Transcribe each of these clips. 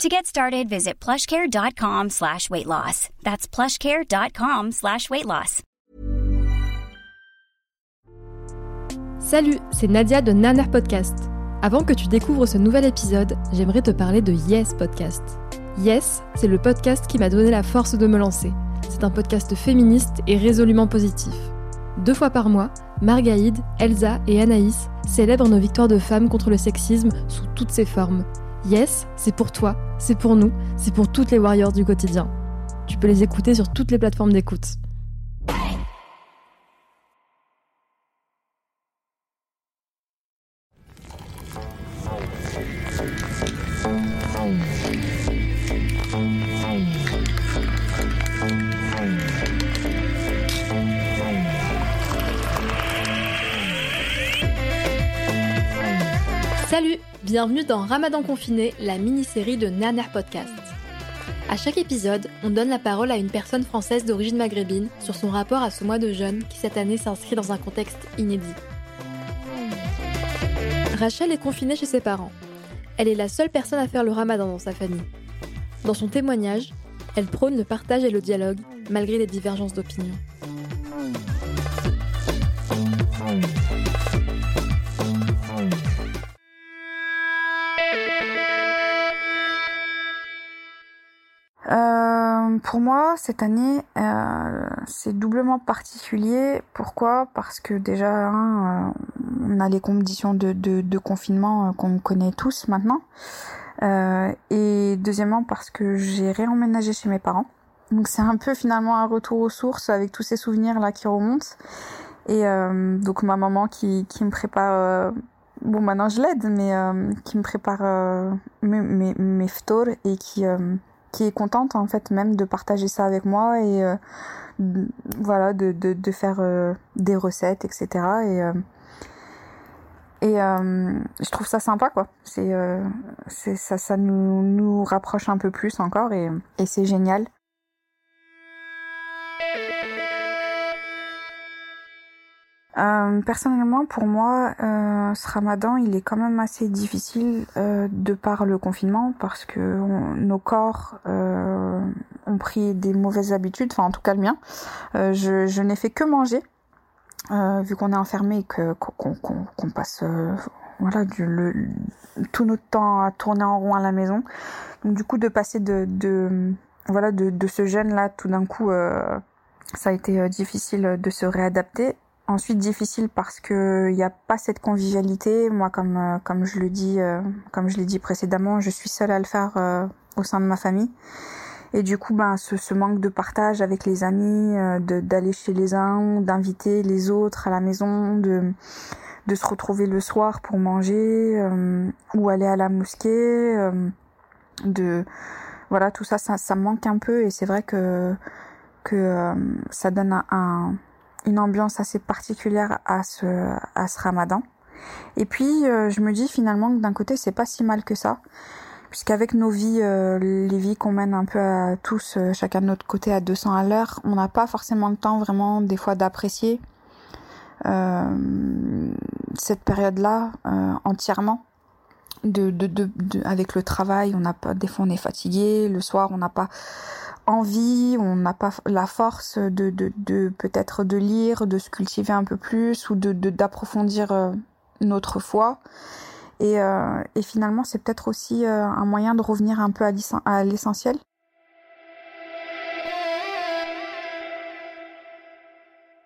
To get started, visit plushcare.com slash weight loss. That's plushcare.com slash weight loss. Salut, c'est Nadia de Naner Podcast. Avant que tu découvres ce nouvel épisode, j'aimerais te parler de Yes Podcast. Yes, c'est le podcast qui m'a donné la force de me lancer. C'est un podcast féministe et résolument positif. Deux fois par mois, Margaïde, Elsa et Anaïs célèbrent nos victoires de femmes contre le sexisme sous toutes ses formes. Yes, c'est pour toi, c'est pour nous, c'est pour toutes les warriors du quotidien. Tu peux les écouter sur toutes les plateformes d'écoute. Salut, bienvenue dans Ramadan confiné, la mini-série de Naner Podcast. À chaque épisode, on donne la parole à une personne française d'origine maghrébine sur son rapport à ce mois de jeûne qui cette année s'inscrit dans un contexte inédit. Rachel est confinée chez ses parents. Elle est la seule personne à faire le ramadan dans sa famille. Dans son témoignage, elle prône le partage et le dialogue, malgré les divergences d'opinion. Pour moi, cette année, euh, c'est doublement particulier. Pourquoi? Parce que déjà, hein, on a les conditions de, confinement euh, qu'on connaît tous maintenant. Euh, et deuxièmement, parce que j'ai réemménagé chez mes parents. Donc c'est un peu finalement un retour aux sources avec tous ces souvenirs là qui remontent. Et donc ma maman qui, me prépare bon maintenant je l'aide mais qui me prépare mes, mes, et qui qui est contente en fait même de partager ça avec moi et voilà de, de, de faire des recettes etc et et je trouve ça sympa quoi. C'est c'est ça ça nous nous rapproche un peu plus encore et et c'est génial Euh, personnellement, pour moi, euh, ce ramadan, il est quand même assez difficile euh, de par le confinement parce que nos corps euh, ont pris des mauvaises habitudes, enfin en tout cas le mien. Euh, je, je n'ai fait que manger, vu qu'on est enfermé et que qu'on qu'on passe voilà du, le, tout notre temps à tourner en rond à la maison. Donc du coup, de passer de, de voilà de, de ce jeûne là, tout d'un coup, ça a été difficile de se réadapter Ensuite difficile parce que il n'y a pas cette convivialité. Moi, comme euh, comme je le dis, euh, comme je l'ai dit précédemment, je suis seule à le faire euh, au sein de ma famille. Et du coup, ben ce, ce manque de partage avec les amis, d'aller chez les uns, d'inviter les autres à la maison, de de se retrouver le soir pour manger ou aller à la mosquée, de voilà tout ça, ça, ça manque un peu et c'est vrai que que ça donne un, un une ambiance assez particulière à ce, à ce ramadan. Et puis, euh, je me dis finalement que d'un côté, c'est pas si mal que ça. Puisqu'avec nos vies, euh, les vies qu'on mène un peu à tous, euh, chacun de notre côté à 200 à l'heure, on n'a pas forcément le temps vraiment des fois d'apprécier cette période-là entièrement. De, de, de, avec le travail, on n'a pas, des fois on est fatigué, le soir on n'a pas envie, on n'a pas la force de, de, de peut-être de lire, de se cultiver un peu plus ou de d'approfondir euh, notre foi. Et, euh, et finalement, c'est peut-être aussi euh, un moyen de revenir un peu à l'essentiel.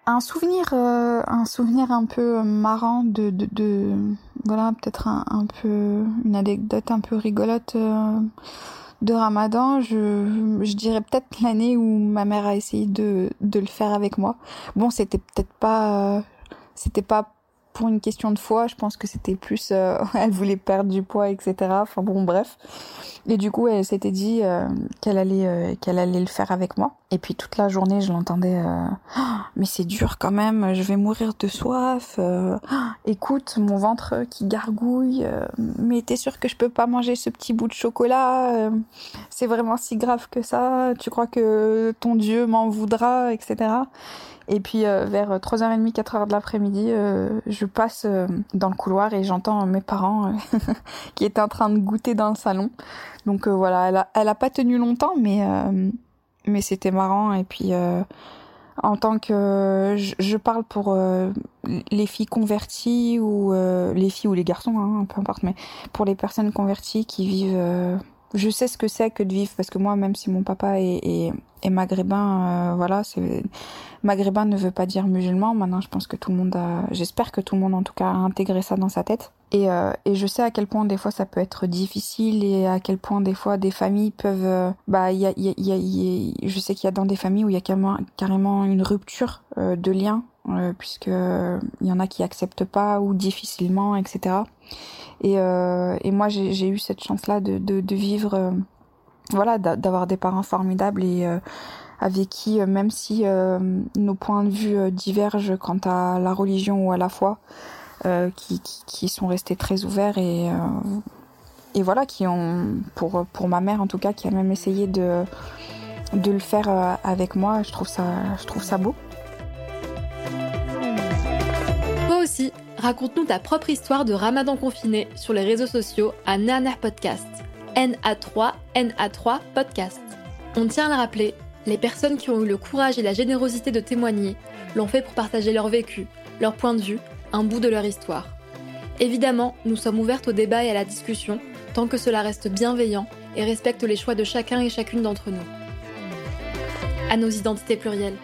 Un souvenir, un souvenir un peu marrant de, de voilà, peut-être un, peu une anecdote un peu rigolote. Euh, de Ramadan, je, je dirais peut-être l'année où ma mère a essayé de, de le faire avec moi. Bon, c'était peut-être pas, euh, c'était pas pour une question de foi. Je pense que c'était plus, euh, elle voulait perdre du poids, etc. Enfin bon, bref. Et du coup, elle s'était dit euh, qu'elle allait, qu'elle allait le faire avec moi. Et puis toute la journée, je l'entendais. Euh, mais c'est dur quand même. Je vais mourir de soif. Euh, écoute, mon ventre qui gargouille. Euh, mais t'es sûr que je peux pas manger ce petit bout de chocolat C'est vraiment si grave que ça Tu crois que ton Dieu m'en voudra, etc. Et puis vers 3h30, 4h de l'après-midi, je passe dans le couloir et j'entends mes parents qui étaient en train de goûter dans le salon. Donc voilà, elle a, elle a pas tenu longtemps, mais mais c'était marrant. Et puis, euh, en tant que. Je, parle pour euh, les filles converties ou euh, les filles ou les garçons, hein, peu importe, mais pour les personnes converties qui vivent. Je sais ce que c'est que de vivre parce que moi, même si mon papa est, est, est maghrébin, voilà, c'est maghrébin ne veut pas dire musulman. Maintenant, je pense que tout le monde a, j'espère que tout le monde en tout cas a intégré ça dans sa tête. Et, euh, et je sais à quel point des fois ça peut être difficile et à quel point des fois des familles peuvent, euh, bah, y a, y a, y a, je sais qu'il y a dans des familles où il y a carrément, carrément une rupture euh, de lien euh, puisque il y en a qui acceptent pas ou difficilement, etc. Et, et moi j'ai eu cette chance là de, de, vivre, voilà, d'avoir des parents formidables et avec qui, euh, même si euh, nos points de vue euh, divergent quant à la religion ou à la foi, qui, qui, qui, sont restés très ouverts et, et voilà, qui ont, pour, pour ma mère en tout cas, qui a même essayé de, de le faire avec moi, je trouve ça, je trouve ça beau. Raconte-nous ta propre histoire de ramadan confiné sur les réseaux sociaux à Nerner Podcast. NA3, NA3 Podcast. On tient à le rappeler, les personnes qui ont eu le courage et la générosité de témoigner l'ont fait pour partager leur vécu, leur point de vue, un bout de leur histoire. Évidemment, nous sommes ouvertes au débat et à la discussion, tant que cela reste bienveillant et respecte les choix de chacun et chacune d'entre nous. À nos identités plurielles.